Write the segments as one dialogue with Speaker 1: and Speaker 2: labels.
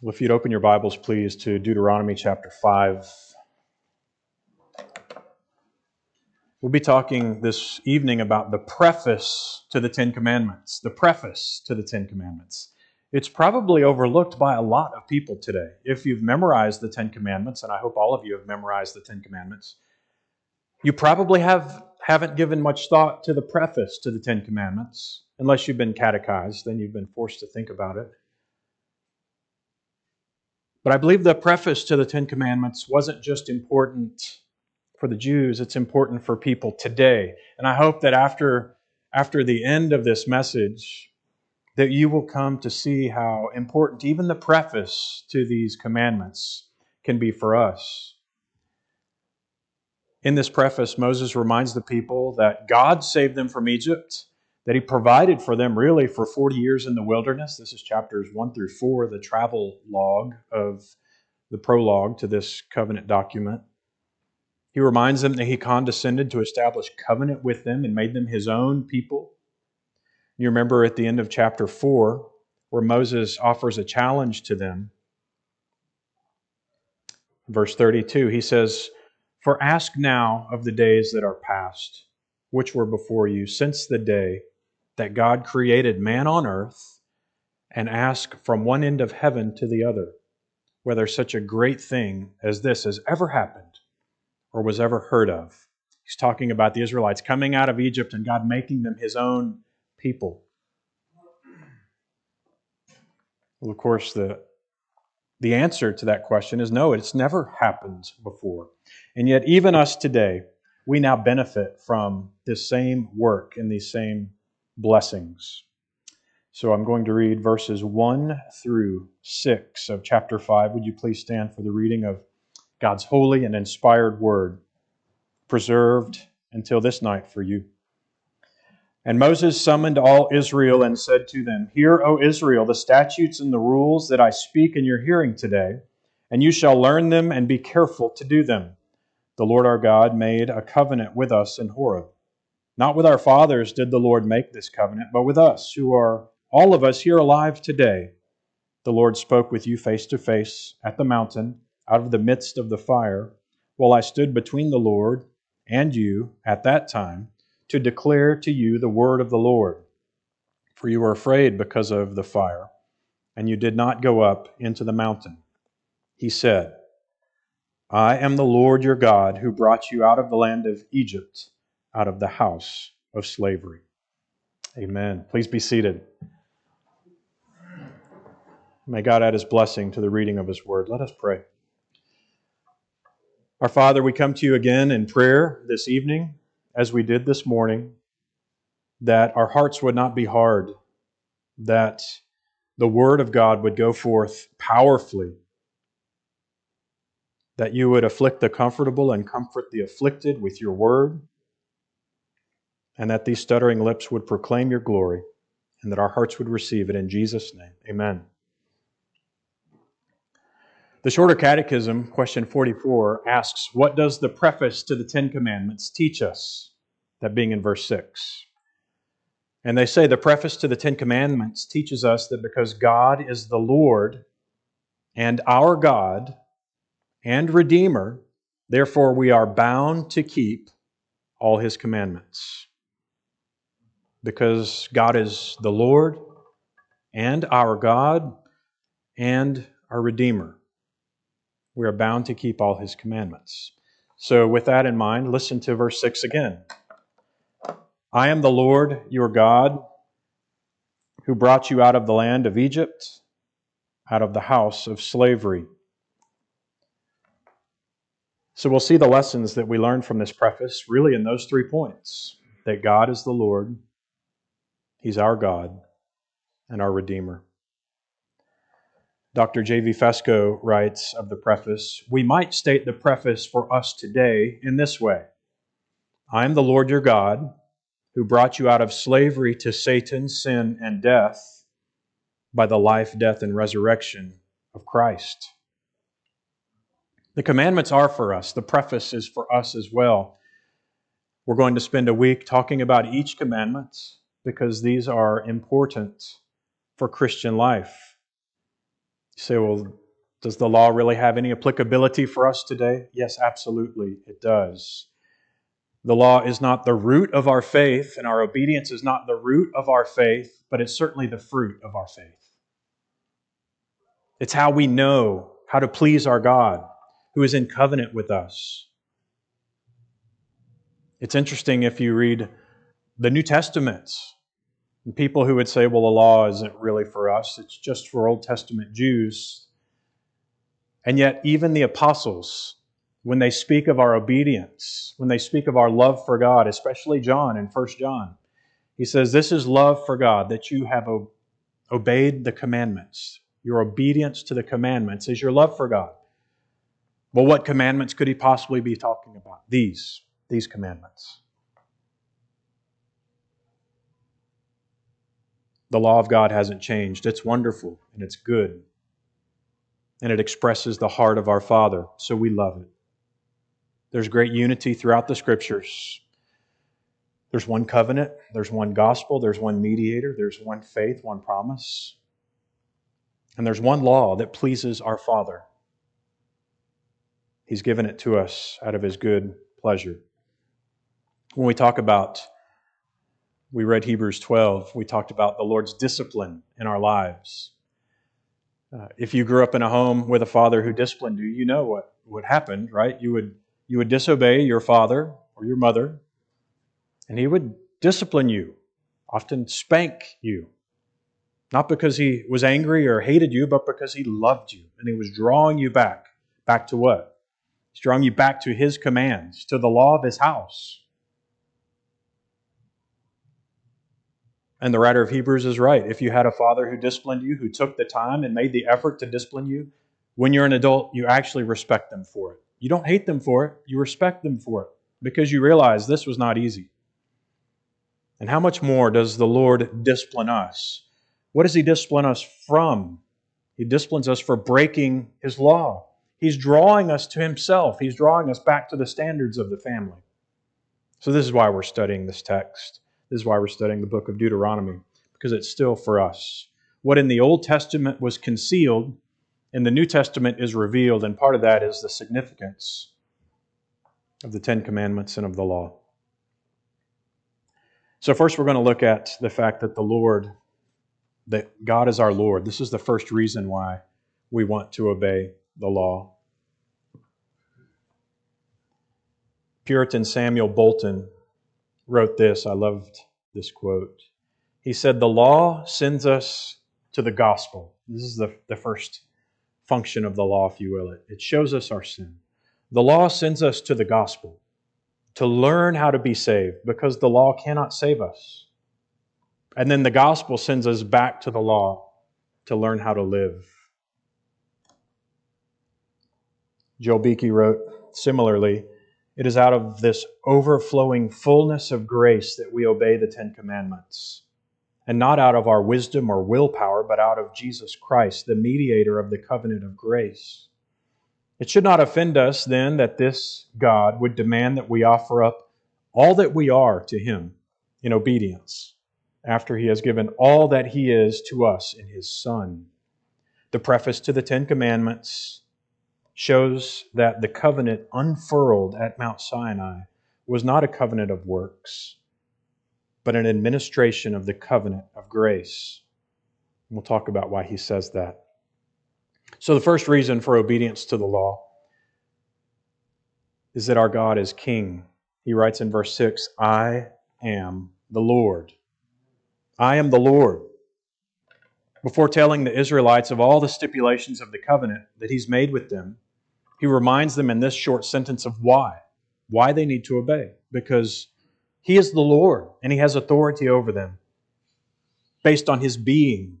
Speaker 1: Well, if you'd open your Bibles, please, to Deuteronomy chapter 5. We'll be talking this evening about the preface to the Ten Commandments. The preface to the Ten Commandments. It's probably overlooked by a lot of people today. If you've memorized the Ten Commandments, and I hope all of you have memorized the Ten Commandments, you probably have, haven't given much thought to the preface to the Ten Commandments. Unless you've been catechized, then you've been forced to think about it. But I believe the preface to the Ten Commandments wasn't just important for the Jews, it's important for people today. And I hope that after, after the end of this message, that you will come to see how important even the preface to these commandments can be for us. In this preface, Moses reminds the people that God saved them from Egypt that he provided for them really for 40 years in the wilderness. This is chapters 1 through 4, the travel log of the prologue to this covenant document. He reminds them that he condescended to establish covenant with them and made them his own people. You remember at the end of chapter 4 where Moses offers a challenge to them. Verse 32, he says, For ask now of the days that are past, which were before you, since the day that God created man on earth and ask from one end of heaven to the other whether such a great thing as this has ever happened or was ever heard of. He's talking about the Israelites coming out of Egypt and God making them his own people. Well, of course, the, the answer to that question is no, it's never happened before. And yet, even us today, we now benefit from this same work and these same blessings. So I'm going to read verses 1 through 6 of chapter 5. Would you please stand for the reading of God's holy and inspired word, preserved until this night for you? And Moses summoned all Israel and said to them, Hear, O Israel, the statutes and the rules that I speak in your hearing today, and you shall learn them and be careful to do them. The Lord our God made a covenant with us in Horeb not with our fathers did the Lord make this covenant, but with us, who are all of us here alive today. The Lord spoke with you face to face at the mountain, out of the midst of the fire, while I stood between the Lord and you at that time to declare to you the word of the Lord. For you were afraid because of the fire, and you did not go up into the mountain. He said, I am the Lord your God who brought you out of the land of Egypt out of the house of slavery. Amen. Please be seated. May God add his blessing to the reading of his word. Let us pray. Our Father, we come to you again in prayer this evening, as we did this morning, that our hearts would not be hard, that the word of God would go forth powerfully, that you would afflict the comfortable and comfort the afflicted with your word and that these stuttering lips would proclaim your glory, and that our hearts would receive it in Jesus' name. Amen. The Shorter Catechism, question 44, asks, What does the preface to the Ten Commandments teach us? That being in verse 6. And they say the preface to the Ten Commandments teaches us that because God is the Lord and our God and Redeemer, therefore we are bound to keep all his commandments because God is the Lord and our God and our Redeemer. We are bound to keep all his commandments. So, with that in mind, listen to verse 6 again. I am the Lord your God who brought you out of the land of Egypt, out of the house of slavery. So, we'll see the lessons that we learn from this preface really in those three points that God is the Lord, He's our God and our Redeemer. Dr. J.V. Fesko writes of the preface We might state the preface for us today in this way I am the Lord your God, who brought you out of slavery to Satan, sin, and death by the life, death, and resurrection of Christ. The commandments are for us, the preface is for us as well. We're going to spend a week talking about each commandment because these are important for Christian life. You say, well, does the law really have any applicability for us today? Yes, absolutely, it does. The law is not the root of our faith, and our obedience is not the root of our faith, but it's certainly the fruit of our faith. It's how we know how to please our God, who is in covenant with us. It's interesting if you read the New Testaments, and people who would say, well, the law isn't really for us, it's just for Old Testament Jews. And yet, even the apostles, when they speak of our obedience, when they speak of our love for God, especially John in 1 John, he says, This is love for God, that you have obeyed the commandments. Your obedience to the commandments is your love for God. Well, what commandments could he possibly be talking about? These, these commandments. The law of God hasn't changed. It's wonderful and it's good and it expresses the heart of our Father, so we love it. There's great unity throughout the Scriptures. There's one covenant, there's one gospel, there's one mediator, there's one faith, one promise, and there's one law that pleases our Father. He's given it to us out of His good pleasure. When we talk about, we read Hebrews 12, we talked about the Lord's discipline in our lives. Uh, if you grew up in a home with a father who disciplined you, you know what would happen, right? You would you would disobey your father or your mother, and he would discipline you, often spank you. Not because he was angry or hated you, but because he loved you and he was drawing you back. Back to what? He's drawing you back to his commands, to the law of his house. And the writer of Hebrews is right. If you had a father who disciplined you, who took the time and made the effort to discipline you, when you're an adult, you actually respect them for it. You don't hate them for it, you respect them for it because you realize this was not easy. And how much more does the Lord discipline us? What does He discipline us from? He disciplines us for breaking His law. He's drawing us to Himself, He's drawing us back to the standards of the family. So, this is why we're studying this text. This is why we're studying the book of Deuteronomy, because it's still for us. What in the Old Testament was concealed, in the New Testament is revealed, and part of that is the significance of the Ten Commandments and of the law. So, first, we're going to look at the fact that the Lord, that God is our Lord. This is the first reason why we want to obey the law. Puritan Samuel Bolton wrote this. I loved this quote. He said, The law sends us to the gospel. This is the, the first function of the law, if you will. It, it shows us our sin. The law sends us to the gospel to learn how to be saved because the law cannot save us. And then the gospel sends us back to the law to learn how to live. Joel Beeke wrote similarly it is out of this overflowing fullness of grace that we obey the Ten Commandments. And not out of our wisdom or willpower, but out of Jesus Christ, the mediator of the covenant of grace. It should not offend us then that this God would demand that we offer up all that we are to Him in obedience after He has given all that He is to us in His Son. The preface to the Ten Commandments shows that the covenant unfurled at Mount Sinai was not a covenant of works, but an administration of the covenant of grace. We'll talk about why he says that. So, the first reason for obedience to the law is that our God is king. He writes in verse 6 I am the Lord. I am the Lord. Before telling the Israelites of all the stipulations of the covenant that he's made with them, he reminds them in this short sentence of why. Why they need to obey. Because he is the Lord and he has authority over them based on his being,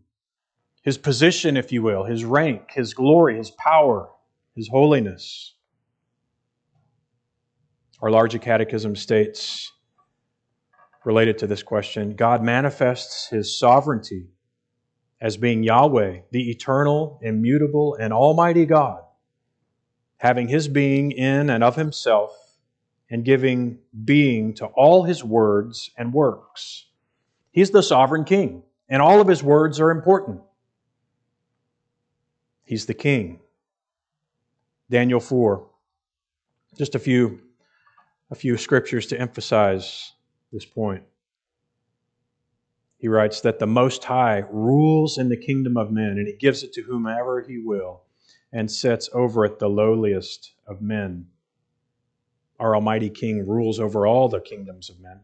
Speaker 1: his position, if you will, his rank, his glory, his power, his holiness. Our larger catechism states, related to this question, God manifests his sovereignty as being Yahweh, the eternal, immutable, and almighty God having his being in and of himself, and giving being to all his words and works. He's the sovereign king, and all of his words are important. He's the king. Daniel 4. Just a few, a few scriptures to emphasize this point. He writes that the Most High rules in the kingdom of men, and he gives it to whomever he will, and sets over it the lowliest of men. Our Almighty King rules over all the kingdoms of men.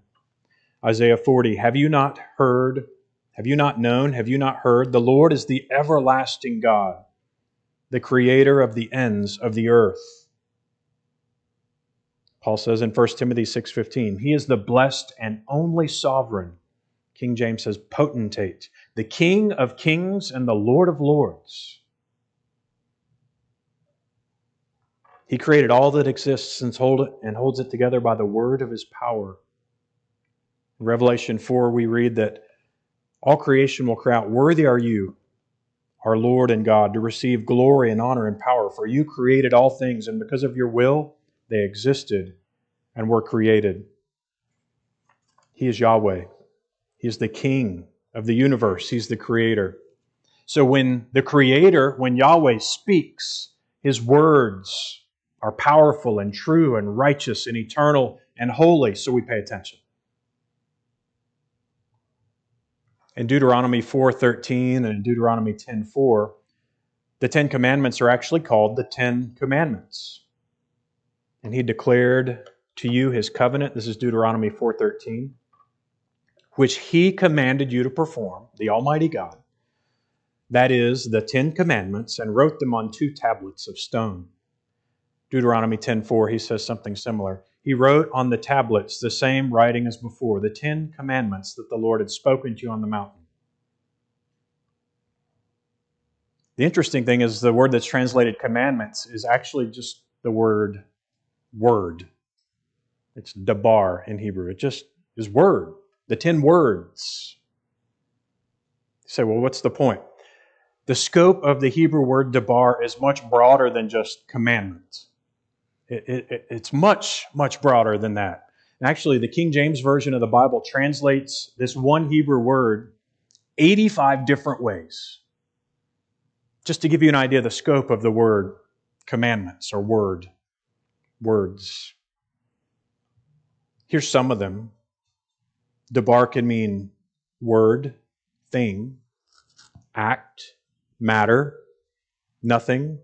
Speaker 1: Isaiah 40 Have you not heard? Have you not known? Have you not heard? The Lord is the everlasting God, the creator of the ends of the earth. Paul says in 1 Timothy 6:15, he is the blessed and only sovereign. King James says potentate, the king of kings and the lord of lords. He created all that exists and holds it together by the word of his power. In Revelation 4, we read that all creation will cry out, Worthy are you, our Lord and God, to receive glory and honor and power, for you created all things, and because of your will, they existed and were created. He is Yahweh. He is the King of the universe. He's the Creator. So when the Creator, when Yahweh speaks, His words are powerful and true and righteous and eternal and holy, so we pay attention. in Deuteronomy 4:13 and in Deuteronomy 10:4, the 10 commandments are actually called the 10 commandments. And he declared to you his covenant, this is Deuteronomy 4:13, which he commanded you to perform, the almighty God. That is the 10 commandments and wrote them on two tablets of stone. Deuteronomy 10:4 he says something similar he wrote on the tablets the same writing as before, the Ten Commandments that the Lord had spoken to you on the mountain. The interesting thing is the word that's translated commandments is actually just the word word. It's dabar in Hebrew. It just is word, the ten words. You say, well, what's the point? The scope of the Hebrew word dabar is much broader than just commandments. It, it, it's much, much broader than that. And actually, the King James Version of the Bible translates this one Hebrew word 85 different ways. Just to give you an idea of the scope of the word commandments or word, words. Here's some of them. Dabar can mean word, thing, act, matter, nothing,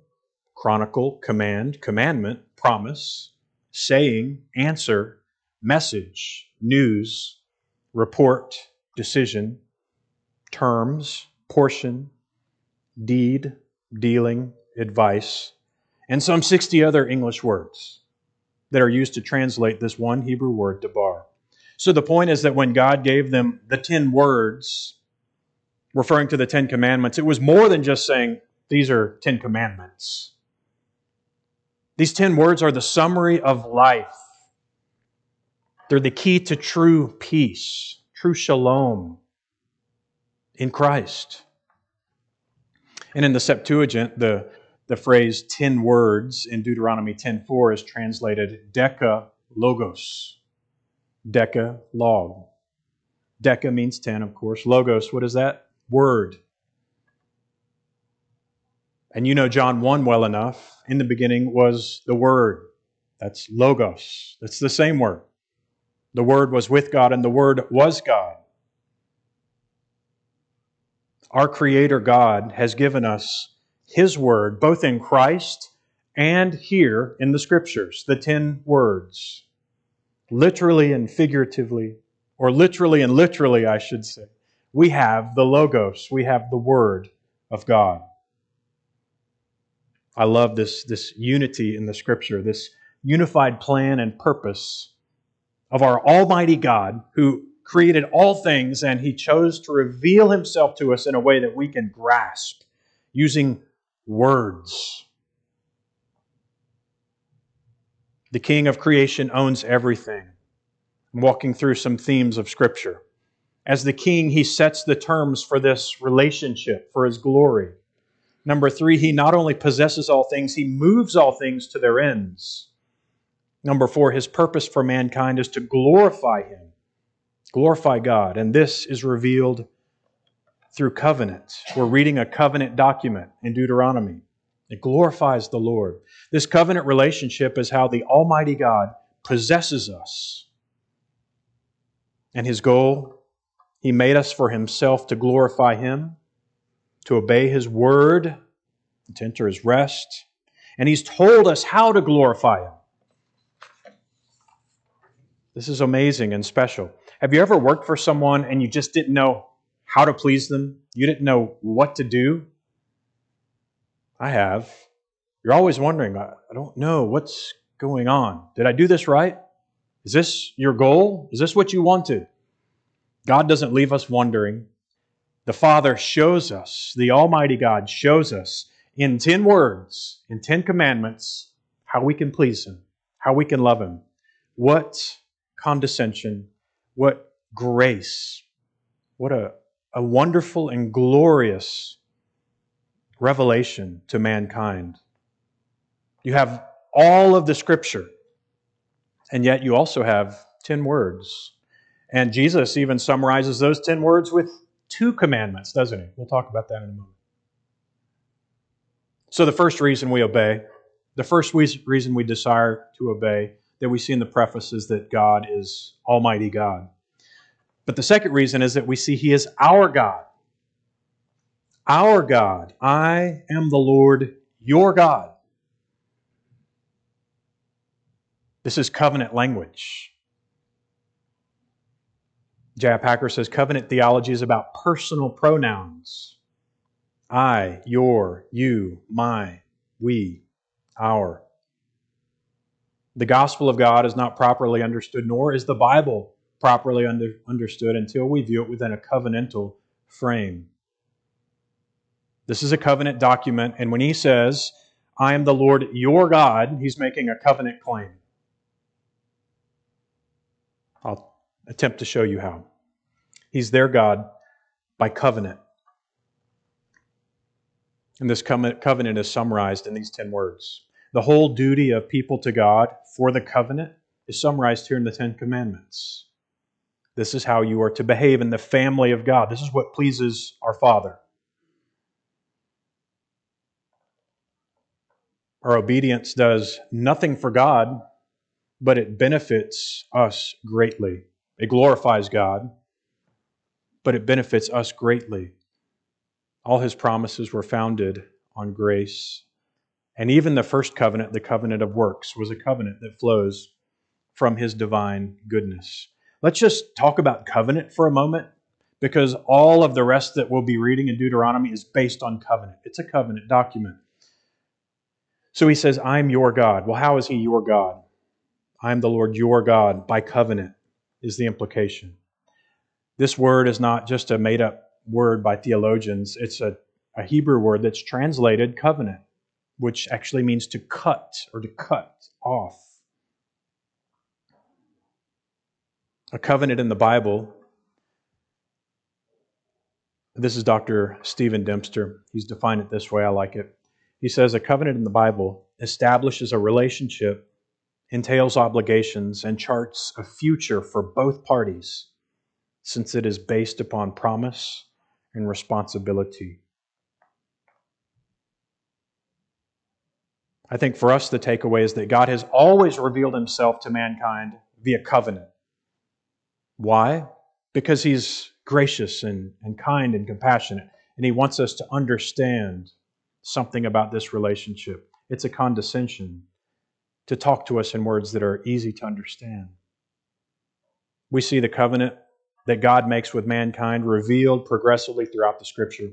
Speaker 1: chronicle, command, commandment, promise, saying, answer, message, news, report, decision, terms, portion, deed, dealing, advice, and some 60 other English words that are used to translate this one Hebrew word, dabar. So the point is that when God gave them the 10 words, referring to the 10 commandments, it was more than just saying, these are 10 commandments. These 10 words are the summary of life. They're the key to true peace, true shalom in Christ. And in the Septuagint, the, the phrase 10 words in Deuteronomy 10.4 is translated deca logos. Deca log. Deca means 10, of course. Logos, what is that? Word. And you know John 1 well enough. In the beginning was the Word. That's Logos. That's the same word. The Word was with God, and the Word was God. Our Creator God has given us His Word, both in Christ and here in the Scriptures, the ten words, literally and figuratively, or literally and literally, I should say. We have the Logos, we have the Word of God. I love this, this unity in the scripture, this unified plan and purpose of our Almighty God who created all things and He chose to reveal Himself to us in a way that we can grasp using words. The King of creation owns everything. I'm walking through some themes of Scripture. As the King, He sets the terms for this relationship, for His glory. Number three, he not only possesses all things, he moves all things to their ends. Number four, his purpose for mankind is to glorify him, glorify God. And this is revealed through covenant. We're reading a covenant document in Deuteronomy. It glorifies the Lord. This covenant relationship is how the Almighty God possesses us. And his goal, he made us for himself to glorify him, to obey his word, and to enter his rest. And he's told us how to glorify him. This is amazing and special. Have you ever worked for someone and you just didn't know how to please them? You didn't know what to do? I have. You're always wondering, I don't know what's going on. Did I do this right? Is this your goal? Is this what you wanted? God doesn't leave us wondering. The Father shows us, the Almighty God shows us in 10 words, in 10 commandments, how we can please Him, how we can love Him. What condescension, what grace, what a, a wonderful and glorious revelation to mankind. You have all of the scripture, and yet you also have 10 words. And Jesus even summarizes those 10 words with two commandments, doesn't he? We'll talk about that in a moment. So, the first reason we obey, the first reason we desire to obey that we see in the preface is that God is Almighty God. But the second reason is that we see He is our God. Our God. I am the Lord your God. This is covenant language. J.I. Packer says covenant theology is about personal pronouns. I, your, you, my, we, our. The gospel of God is not properly understood, nor is the Bible properly under, understood until we view it within a covenantal frame. This is a covenant document, and when he says, I am the Lord your God, he's making a covenant claim. I'll attempt to show you how. He's their God by covenant. And this covenant is summarized in these 10 words. The whole duty of people to God for the covenant is summarized here in the Ten Commandments. This is how you are to behave in the family of God. This is what pleases our Father. Our obedience does nothing for God but it benefits us greatly. It glorifies God, but it benefits us greatly. All his promises were founded on grace. And even the first covenant, the covenant of works, was a covenant that flows from his divine goodness. Let's just talk about covenant for a moment because all of the rest that we'll be reading in Deuteronomy is based on covenant. It's a covenant document. So he says, I'm your God. Well, how is he your God? I am the Lord your God by covenant, is the implication. This word is not just a made up word by theologians, it's a, a Hebrew word that's translated covenant, which actually means to cut or to cut off. A covenant in the Bible. This is Dr. Stephen Dempster. He's defined it this way. I like it. He says a covenant in the Bible establishes a relationship entails obligations, and charts a future for both parties, since it is based upon promise and responsibility. I think for us, the takeaway is that God has always revealed himself to mankind via covenant. Why? Because he's gracious and, and kind and compassionate, and he wants us to understand something about this relationship. It's a condescension to talk to us in words that are easy to understand. We see the covenant that God makes with mankind revealed progressively throughout the scripture.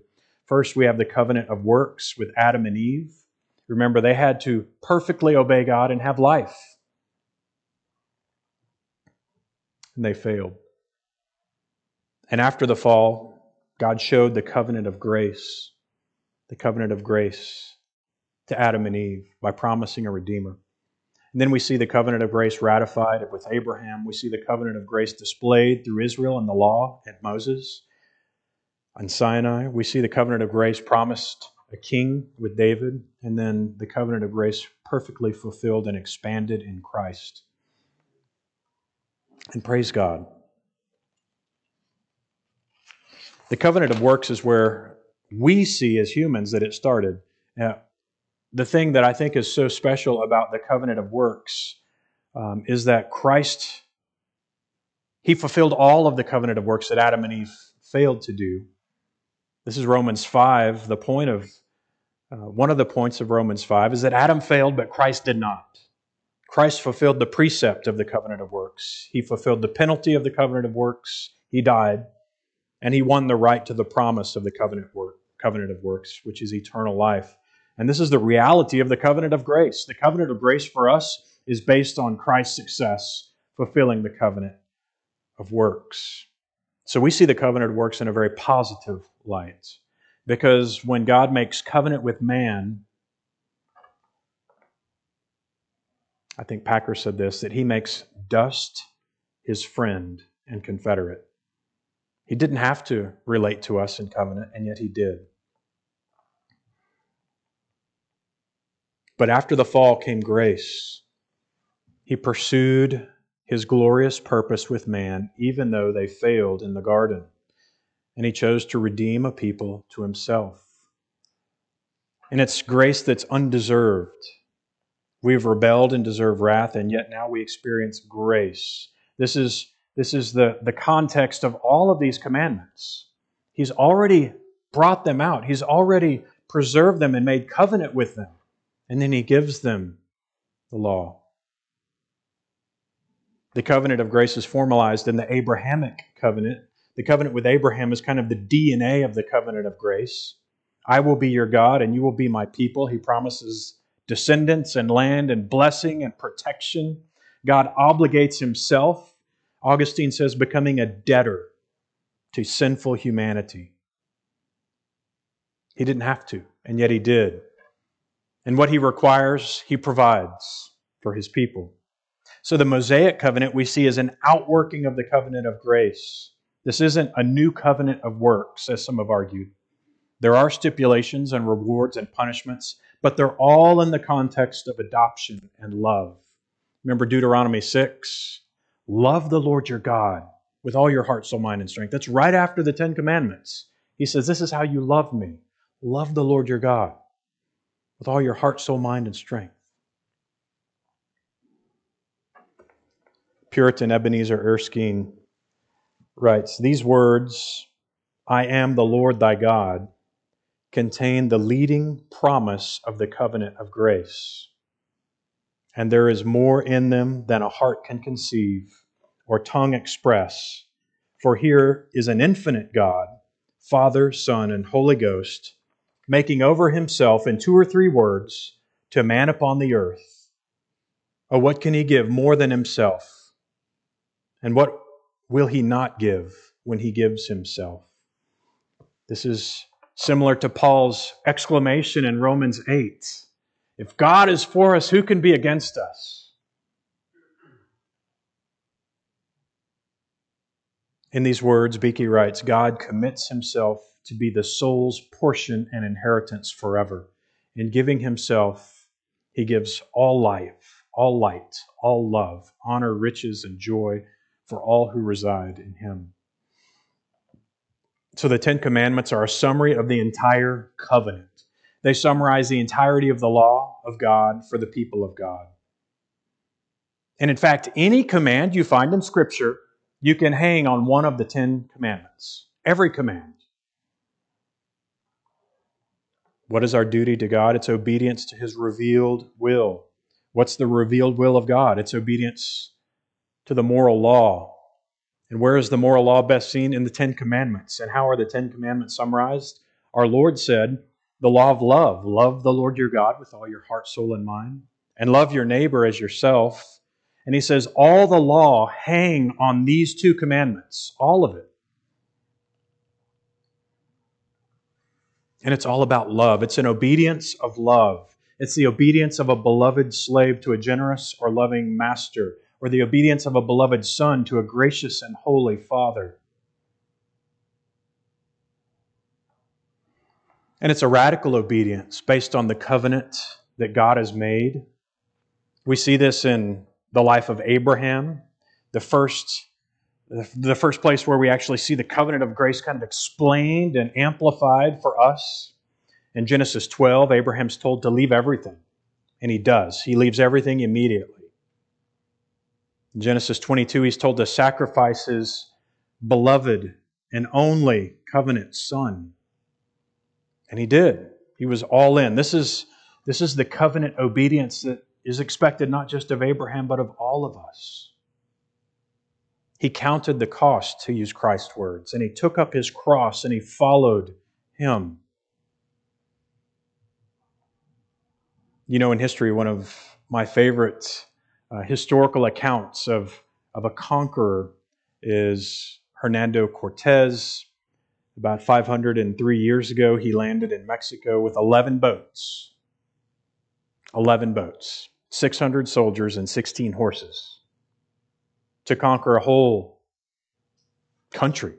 Speaker 1: First, we have the covenant of works with Adam and Eve. Remember, they had to perfectly obey God and have life. And they failed. And after the fall, God showed the covenant of grace, the covenant of grace to Adam and Eve by promising a Redeemer. And then we see the covenant of grace ratified with Abraham. We see the covenant of grace displayed through Israel and the law at Moses on Sinai. We see the covenant of grace promised a king with David, and then the covenant of grace perfectly fulfilled and expanded in Christ. And praise God. The covenant of works is where we see as humans that it started. Now, the thing that I think is so special about the covenant of works um, is that Christ, He fulfilled all of the covenant of works that Adam and Eve failed to do. This is Romans 5. The point of, uh, one of the points of Romans 5 is that Adam failed, but Christ did not. Christ fulfilled the precept of the covenant of works. He fulfilled the penalty of the covenant of works. He died, and he won the right to the promise of the covenant work, covenant of works, which is eternal life. And this is the reality of the covenant of grace. The covenant of grace for us is based on Christ's success fulfilling the covenant of works. So we see the covenant of works in a very positive light. Because when God makes covenant with man, I think Packer said this that he makes dust his friend and confederate. He didn't have to relate to us in covenant, and yet he did. But after the fall came grace. He pursued his glorious purpose with man, even though they failed in the garden. And he chose to redeem a people to himself. And it's grace that's undeserved. We've rebelled and deserve wrath, and yet now we experience grace. This is, this is the, the context of all of these commandments. He's already brought them out, He's already preserved them and made covenant with them. And then He gives them the law. The covenant of grace is formalized in the Abrahamic covenant. The covenant with Abraham is kind of the DNA of the covenant of grace. I will be your God and you will be my people. He promises descendants and land and blessing and protection. God obligates himself, Augustine says, becoming a debtor to sinful humanity. He didn't have to, and yet he did. And what he requires, he provides for his people. So the Mosaic covenant we see as an outworking of the covenant of grace. This isn't a new covenant of works, as some have argued. There are stipulations and rewards and punishments, but they're all in the context of adoption and love. Remember Deuteronomy 6? Love the Lord your God with all your heart, soul, mind, and strength. That's right after the Ten Commandments. He says, This is how you love me. Love the Lord your God with all your heart, soul, mind, and strength. Puritan Ebenezer Erskine writes These words, I am the Lord thy God, contain the leading promise of the covenant of grace. And there is more in them than a heart can conceive or tongue express. For here is an infinite God, Father, Son, and Holy Ghost, making over himself in two or three words to man upon the earth. Oh, what can he give more than himself? And what will he not give when he gives himself? This is similar to Paul's exclamation in Romans 8 If God is for us, who can be against us? In these words, Beeke writes God commits himself to be the soul's portion and inheritance forever. In giving himself, he gives all life, all light, all love, honor, riches, and joy for all who reside in him. So the Ten Commandments are a summary of the entire covenant. They summarize the entirety of the law of God for the people of God. And in fact, any command you find in Scripture, you can hang on one of the Ten Commandments. Every command. What is our duty to God? It's obedience to His revealed will. What's the revealed will of God? It's obedience to the moral law, and where is the moral law best seen? In the Ten Commandments. And how are the Ten Commandments summarized? Our Lord said, the law of love love the Lord your God with all your heart, soul, and mind, and love your neighbor as yourself. And he says, all the law hang on these two commandments, all of it. And it's all about love. It's an obedience of love. It's the obedience of a beloved slave to a generous or loving master or the obedience of a beloved son to a gracious and holy father. And it's a radical obedience based on the covenant that God has made. We see this in the life of Abraham, the first, the first place where we actually see the covenant of grace kind of explained and amplified for us. In Genesis 12, Abraham's told to leave everything, and he does. He leaves everything immediately. In Genesis 22, he's told to sacrifice his beloved and only covenant son. And he did. He was all in. This is, this is the covenant obedience that is expected not just of Abraham, but of all of us. He counted the cost, to use Christ's words, and he took up his cross and he followed him. You know, in history, one of my favorite uh, historical accounts of, of a conqueror is Hernando Cortez. About 503 years ago, he landed in Mexico with 11 boats. 11 boats, 600 soldiers, and 16 horses to conquer a whole country.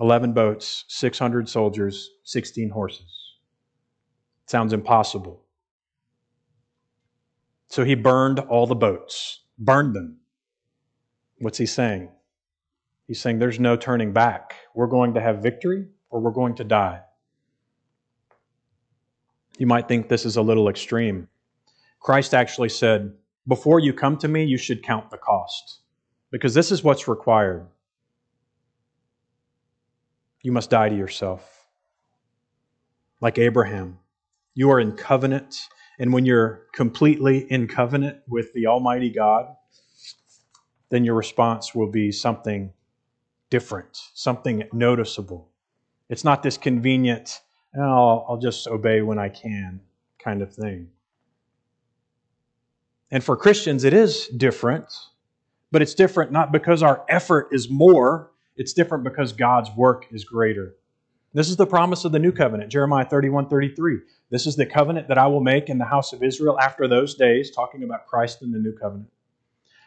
Speaker 1: 11 boats, 600 soldiers, 16 horses. Sounds impossible. So he burned all the boats, burned them. What's he saying? He's saying there's no turning back. We're going to have victory or we're going to die. You might think this is a little extreme. Christ actually said, Before you come to me, you should count the cost, because this is what's required. You must die to yourself. Like Abraham, you are in covenant, and when you're completely in covenant with the Almighty God, then your response will be something different, something noticeable. It's not this convenient, oh, I'll just obey when I can kind of thing. And for Christians, it is different, but it's different not because our effort is more, it's different because God's work is greater. This is the promise of the new covenant, Jeremiah 31 33. This is the covenant that I will make in the house of Israel after those days, talking about Christ in the new covenant.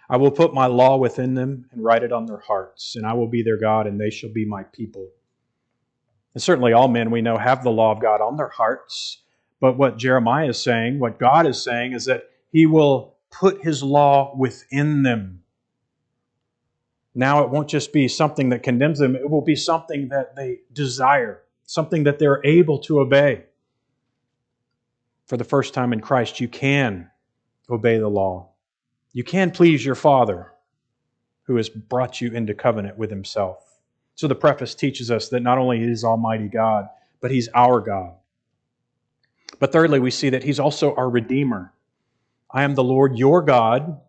Speaker 1: I will put my law within them and write it on their hearts, and I will be their God, and they shall be my people. And certainly, all men we know have the law of God on their hearts. But what Jeremiah is saying, what God is saying, is that He will put His law within them. Now, it won't just be something that condemns them, it will be something that they desire, something that they're able to obey. For the first time in Christ, you can obey the law. You can please your Father who has brought you into covenant with himself. So the preface teaches us that not only is Almighty God, but he's our God. But thirdly, we see that he's also our Redeemer. I am the Lord your God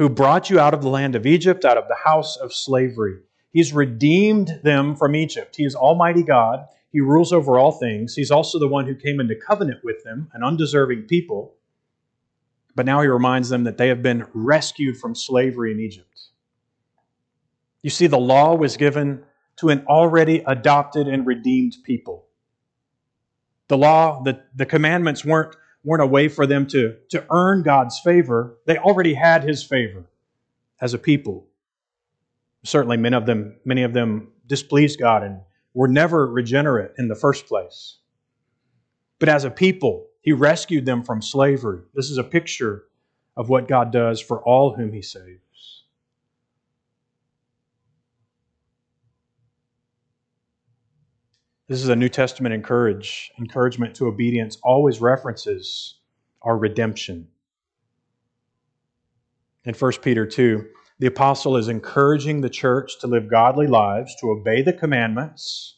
Speaker 1: who brought you out of the land of Egypt, out of the house of slavery. He's redeemed them from Egypt. He is Almighty God. He rules over all things. He's also the one who came into covenant with them, an undeserving people. But now he reminds them that they have been rescued from slavery in Egypt. You see, the law was given to an already adopted and redeemed people. The law, the, the commandments weren't, weren't a way for them to, to earn God's favor. They already had his favor as a people. Certainly many of them, many of them displeased God and were never regenerate in the first place. But as a people, he rescued them from slavery. This is a picture of what God does for all whom He saves. This is a New Testament encourage, encouragement to obedience, always references our redemption. In 1 Peter 2, the apostle is encouraging the church to live godly lives, to obey the commandments,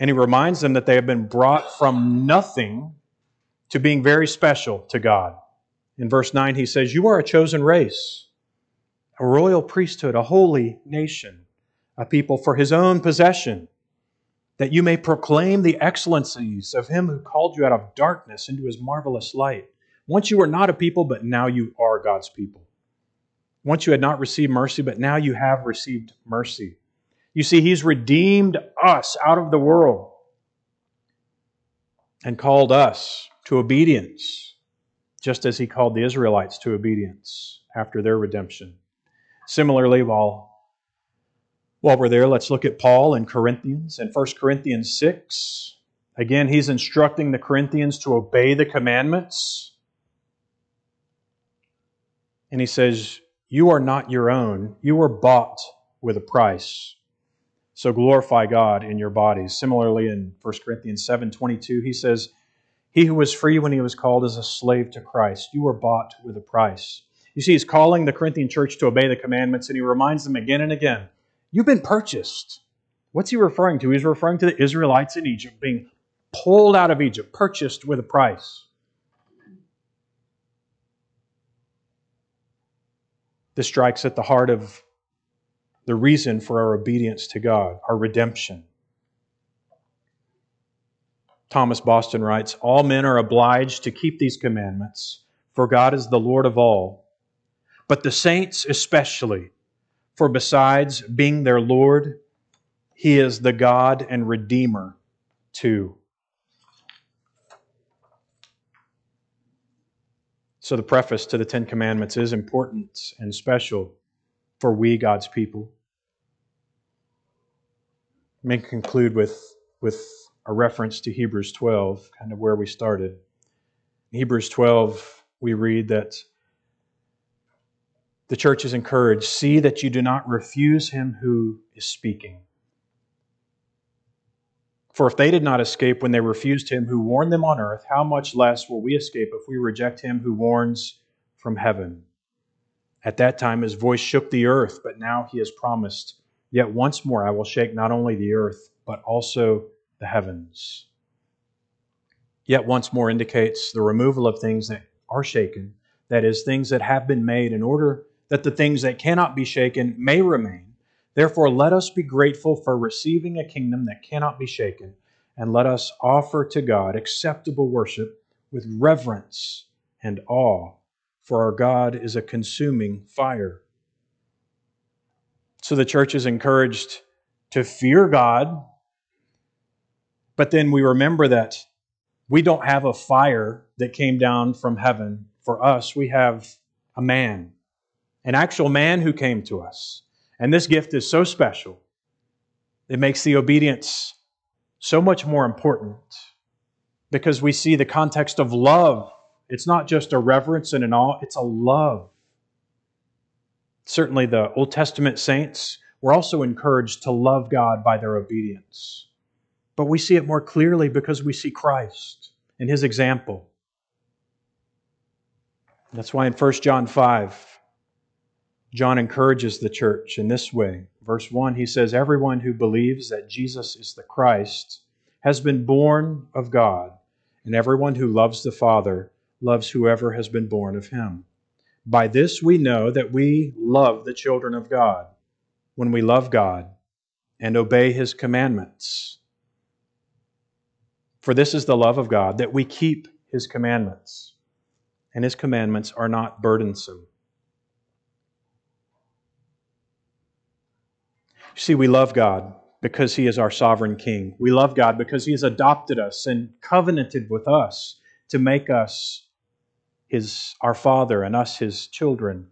Speaker 1: and he reminds them that they have been brought from nothing to being very special to God. In verse 9, he says, You are a chosen race, a royal priesthood, a holy nation, a people for his own possession, that you may proclaim the excellencies of him who called you out of darkness into his marvelous light. Once you were not a people, but now you are God's people. Once you had not received mercy, but now you have received mercy. You see, he's redeemed us out of the world and called us to obedience, just as he called the Israelites to obedience after their redemption. Similarly, while while we're there, let's look at Paul in Corinthians in 1 Corinthians 6. Again, he's instructing the Corinthians to obey the commandments. And he says, You are not your own. You were bought with a price. So glorify God in your bodies. Similarly, in 1 Corinthians 7 22, he says, He who was free when he was called is a slave to Christ. You were bought with a price. You see, he's calling the Corinthian church to obey the commandments, and he reminds them again and again You've been purchased. What's he referring to? He's referring to the Israelites in Egypt being pulled out of Egypt, purchased with a price. This strikes at the heart of the reason for our obedience to God, our redemption. Thomas Boston writes All men are obliged to keep these commandments, for God is the Lord of all. But the saints especially, for besides being their Lord, He is the God and Redeemer too. So, the preface to the Ten Commandments is important and special for we, God's people. Me conclude with, with a reference to Hebrews 12, kind of where we started. In Hebrews 12, we read that the church is encouraged see that you do not refuse him who is speaking. For if they did not escape when they refused him who warned them on earth, how much less will we escape if we reject him who warns from heaven? At that time his voice shook the earth, but now he has promised, Yet once more I will shake not only the earth, but also the heavens. Yet once more indicates the removal of things that are shaken, that is, things that have been made, in order that the things that cannot be shaken may remain Therefore, let us be grateful for receiving a kingdom that cannot be shaken, and let us offer to God acceptable worship with reverence and awe, for our God is a consuming fire. So the church is encouraged to fear God, but then we remember that we don't have a fire that came down from heaven for us. We have a man, an actual man who came to us and this gift is so special, it makes the obedience so much more important because we see the context of love. It's not just a reverence and an awe, it's a love. Certainly, the Old Testament saints were also encouraged to love God by their obedience. But we see it more clearly because we see Christ and his example. That's why in 1 John 5, John encourages the church in this way. Verse 1, he says, Everyone who believes that Jesus is the Christ has been born of God, and everyone who loves the Father loves whoever has been born of him. By this we know that we love the children of God, when we love God and obey his commandments. For this is the love of God, that we keep his commandments, and his commandments are not burdensome. See, we love God because He is our sovereign King. We love God because He has adopted us and covenanted with us to make us His our Father and us His children.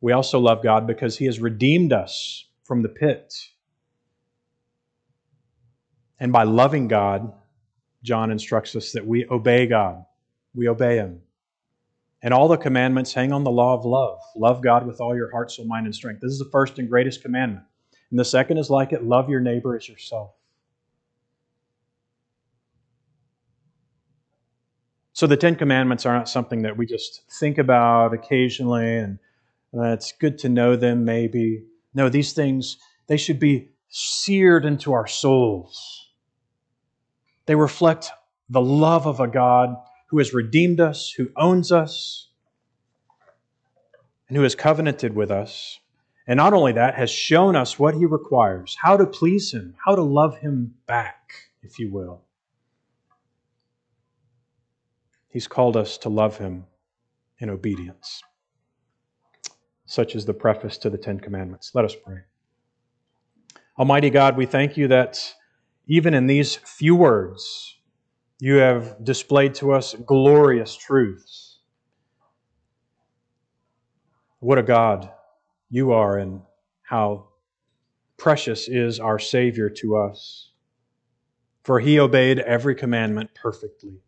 Speaker 1: We also love God because He has redeemed us from the pit. And by loving God, John instructs us that we obey God. We obey Him. And all the commandments hang on the law of love. Love God with all your heart, soul, mind, and strength. This is the first and greatest commandment. And the second is like it love your neighbor as yourself. So the Ten Commandments are not something that we just think about occasionally and uh, it's good to know them maybe. No, these things, they should be seared into our souls. They reflect the love of a God who has redeemed us, who owns us, and who has covenanted with us. And not only that, has shown us what he requires, how to please him, how to love him back, if you will. He's called us to love him in obedience. Such is the preface to the Ten Commandments. Let us pray. Almighty God, we thank you that even in these few words, you have displayed to us glorious truths. What a God you are and how precious is our Savior to us. For he obeyed every commandment perfectly.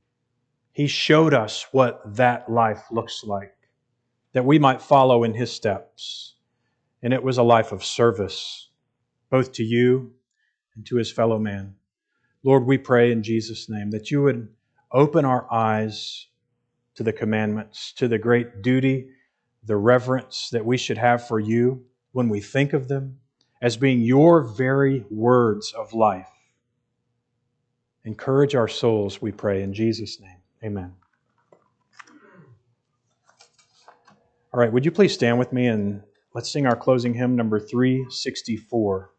Speaker 1: He showed us what that life looks like, that we might follow in his steps. And it was a life of service, both to you and to his fellow man. Lord, we pray in Jesus' name that you would open our eyes to the commandments, to the great duty, the reverence that we should have for you when we think of them as being your very words of life. Encourage our souls, we pray, in Jesus' name. Amen. All right, would you please stand with me and let's sing our closing hymn, number 364.